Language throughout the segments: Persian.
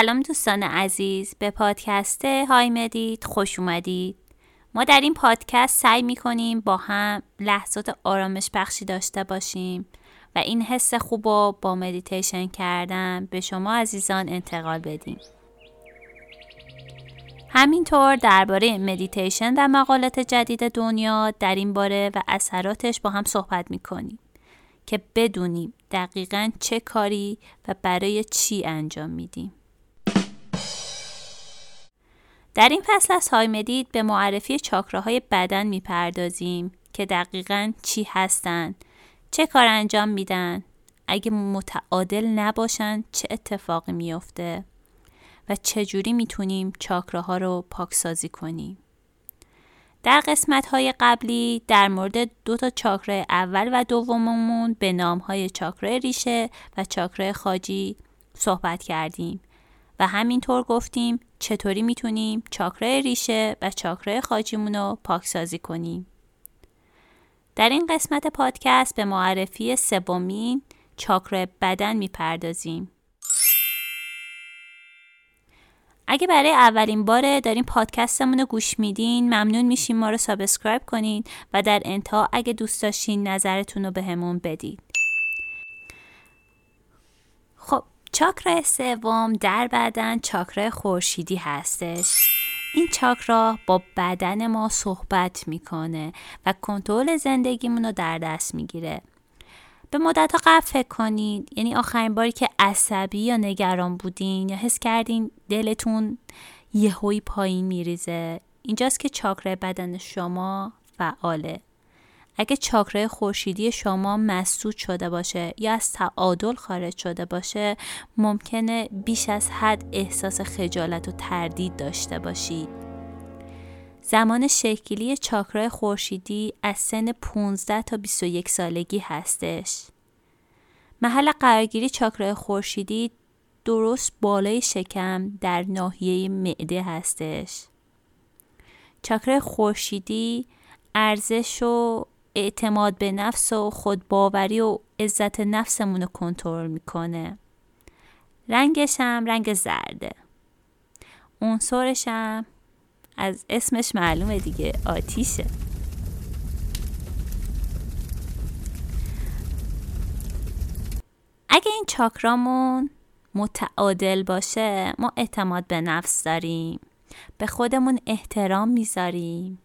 سلام دوستان عزیز. به پادکست های مدید خوش اومدید. ما در این پادکست سعی می کنیم با هم لحظات آرامش بخشی داشته باشیم و این حس خوب رو با مدیتیشن کردن به شما عزیزان انتقال بدیم. همینطور درباره مدیتیشن در مقالات جدید دنیا در این باره و اثراتش با هم صحبت می کنیم که بدونیم دقیقا چه کاری و برای چی انجام میدیم. در این فصل از های مدید به معرفی چاکراهای بدن می‌پردازیم که دقیقا چی هستند، چه کار انجام میدن، اگه متعادل نباشن چه اتفاقی میافته و چجوری می‌تونیم چاکراها رو پاکسازی کنیم. در قسمت های قبلی در مورد دو تا چاکرای اول و دوممون به نام های چاکرای ریشه و چاکرای خاجی صحبت کردیم و همینطور گفتیم چطوری می‌تونیم چاکرای ریشه و چاکرای خاجیمون رو پاکسازی کنیم. در این قسمت پادکست به معرفی سومین چاکرای بدن می‌پردازیم. اگه برای اولین باره دارین پادکستمون رو گوش میدین ممنون میشیم ما رو subscribe کنین و در انتها اگه دوست داشتین نظرتون رو بهمون بدید خب چاکرا سوم در بدن چاکرا خورشیدی هستش. این چاکرا با بدن ما صحبت می‌کنه و کنترل زندگیمون رو در دست می‌گیره. به مدت ها فکر کنید یعنی آخرین باری که عصبی یا نگران بودین یا حس کردین دلتون یهویی پایین میریزه. اینجاست که چاکره بدن شما فعاله. اگه چاکره خورشیدی شما مسدود شده باشه یا از تعادل خارج شده باشه ممکنه بیش از حد احساس خجالت و تردید داشته باشید زمان شکلی چاکرای خورشیدی از سن 15 تا 21 سالگی هستش. محل قرارگیری چاکرای خورشیدی درست بالای شکم در ناحیه معده هستش. چاکرای خورشیدی ارزش و اعتماد به نفس و خودباوری و عزت نفسمون رو کنترل می‌کنه. رنگش هم رنگ زرده. عنصرش هم از اسمش معلومه دیگه آتیشه اگه این چاکرامون متعادل باشه ما اعتماد به نفس داریم به خودمون احترام می‌ذاریم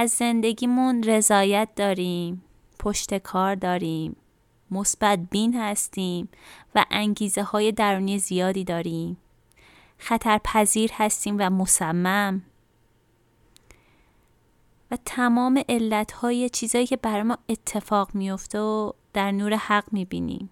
از زندگیمون رضایت داریم پشت کار داریم مثبت بین هستیم و انگیزه های درونی زیادی داریم. خطرپذیر هستیم و مصمم. و تمام علت های چیزایی که برای ما اتفاق میفته و در نور حق می‌بینیم.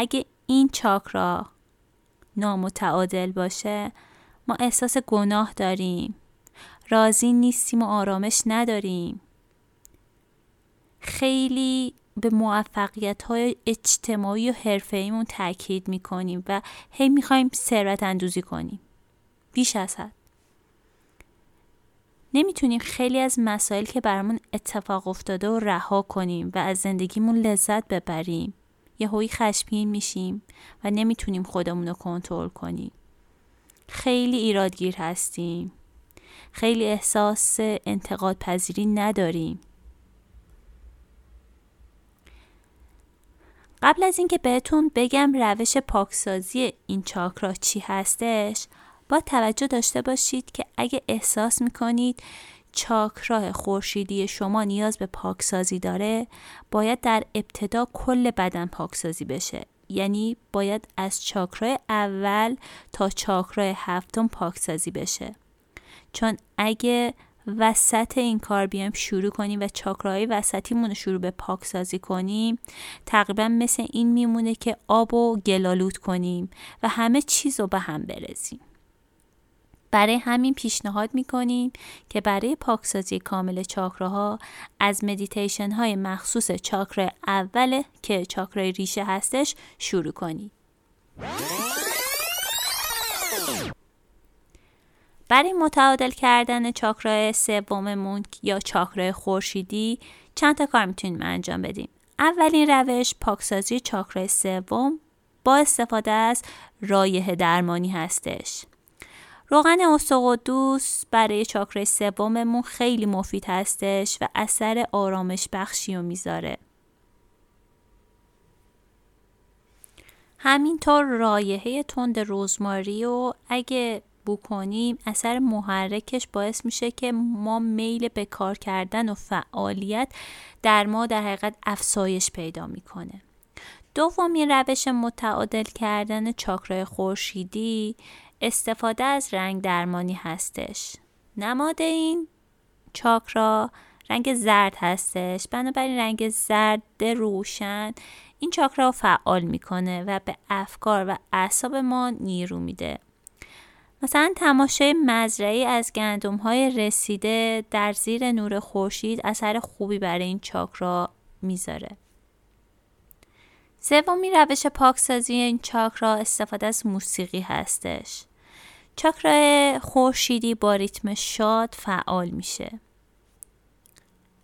اگه این چاکرا نامتعادل باشه ما احساس گناه داریم. راضی نیستیم و آرامش نداریم. خیلی به موفقیت های اجتماعی و حرفه ایمون تاکید می‌کنیم و هی می‌خوایم ثروت اندوزی کنیم. بیش از حد. نمی‌تونیم خیلی از مسائل که برامون اتفاق افتاده و رها کنیم و از زندگیمون لذت ببریم. هایی خشمگین میشیم و نمی‌تونیم خودمون رو کنترل کنیم. خیلی ایرادگیر هستیم. خیلی احساس انتقاد پذیری نداریم. قبل از اینکه بهتون بگم روش پاکسازی این چاکرا چی هستش با توجه داشته باشید که اگه احساس می‌کنید چاکراه خورشیدی شما نیاز به پاکسازی داره باید در ابتدا کل بدن پاکسازی بشه. یعنی باید از چاکرای اول تا چاکرای هفتم پاکسازی بشه. چون اگه وسط این کار بیایم شروع کنیم و چاکراهای وسطیمون رو شروع به پاکسازی کنیم تقریبا مثل این میمونه که آب و گلالود کنیم و همه چیز رو به هم برزیم. برای همین پیشنهاد می‌کنیم که برای پاکسازی کامل چاکراها از مدیتیشن های مخصوص چاکر اول که چاکرای ریشه هستش شروع کنید. برای متعادل کردن چاکرای سوممون یا چاکرای خورشیدی چند تا کار می‌تونیم انجام بدیم. اولین روش پاکسازی چاکرای سوم با استفاده از رایه درمانی هستش. روغن استقدوس برای چاکرای سوممون خیلی مفید هستش و اثر آرامش بخشی رو می‌ذاره. همینطور رایحه تند رزماری و اگه بو کنیم اثر محرکش باعث میشه که ما میل به کار کردن و فعالیت در ما در حقیقت افزایش پیدا می‌کنه دومین روش متعادل کردن چاکرای خورشیدی استفاده از رنگ درمانی هستش. نماد این چاکرا رنگ زرد هستش. بنابراین رنگ زرد روشن این چاکرا رو فعال می‌کنه و به افکار و اعصاب ما نیرو میده. مثلا تماشای مزرعی از گندم های رسیده در زیر نور خورشید اثر خوبی برای این چاکرا می‌ذاره. سومین روش پاکسازی این چاکرا استفاده از موسیقی هستش. چاکرا خورشیدی با ریتم شاد فعال میشه.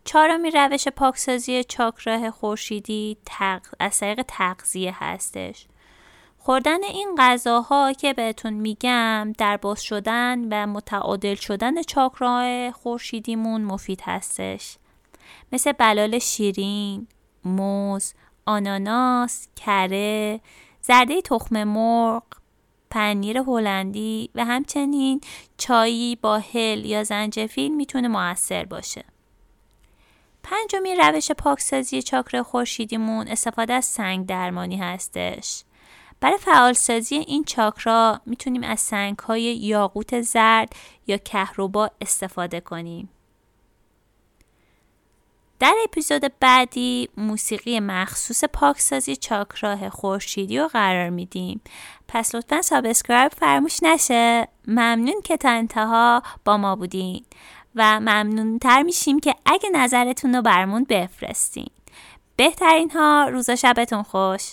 چهارمین روش پاکسازی چاکراه خورشیدی تق... از طریق تغذیه هستش. خوردن این غذاها که بهتون میگم در باز شدن و متعادل شدن چاکراه خورشیدیمون مفید هستش. مثل بلال شیرین، موز، آناناس، کره، زرده تخم مرغ، پنیر هلندی و همچنین چایی با هل یا زنجفیل می‌تونه موثر باشه. پنجمین روش پاکسازی چاکر خورشیدیمون استفاده از سنگ درمانی هستش. برای فعالسازی این چاکرا می‌تونیم از سنگ های یاقوت زرد یا کهربا استفاده کنیم. در اپیزود بعدی موسیقی مخصوص پاکسازی چاکراه خورشیدی رو قرار میدیم. پس لطفا subscribe فراموش نشه. ممنون که تا انتها با ما بودین. و ممنون تر میشیم که اگه نظرتون رو برمون بفرستین. بهترین ها روز شبتون خوش.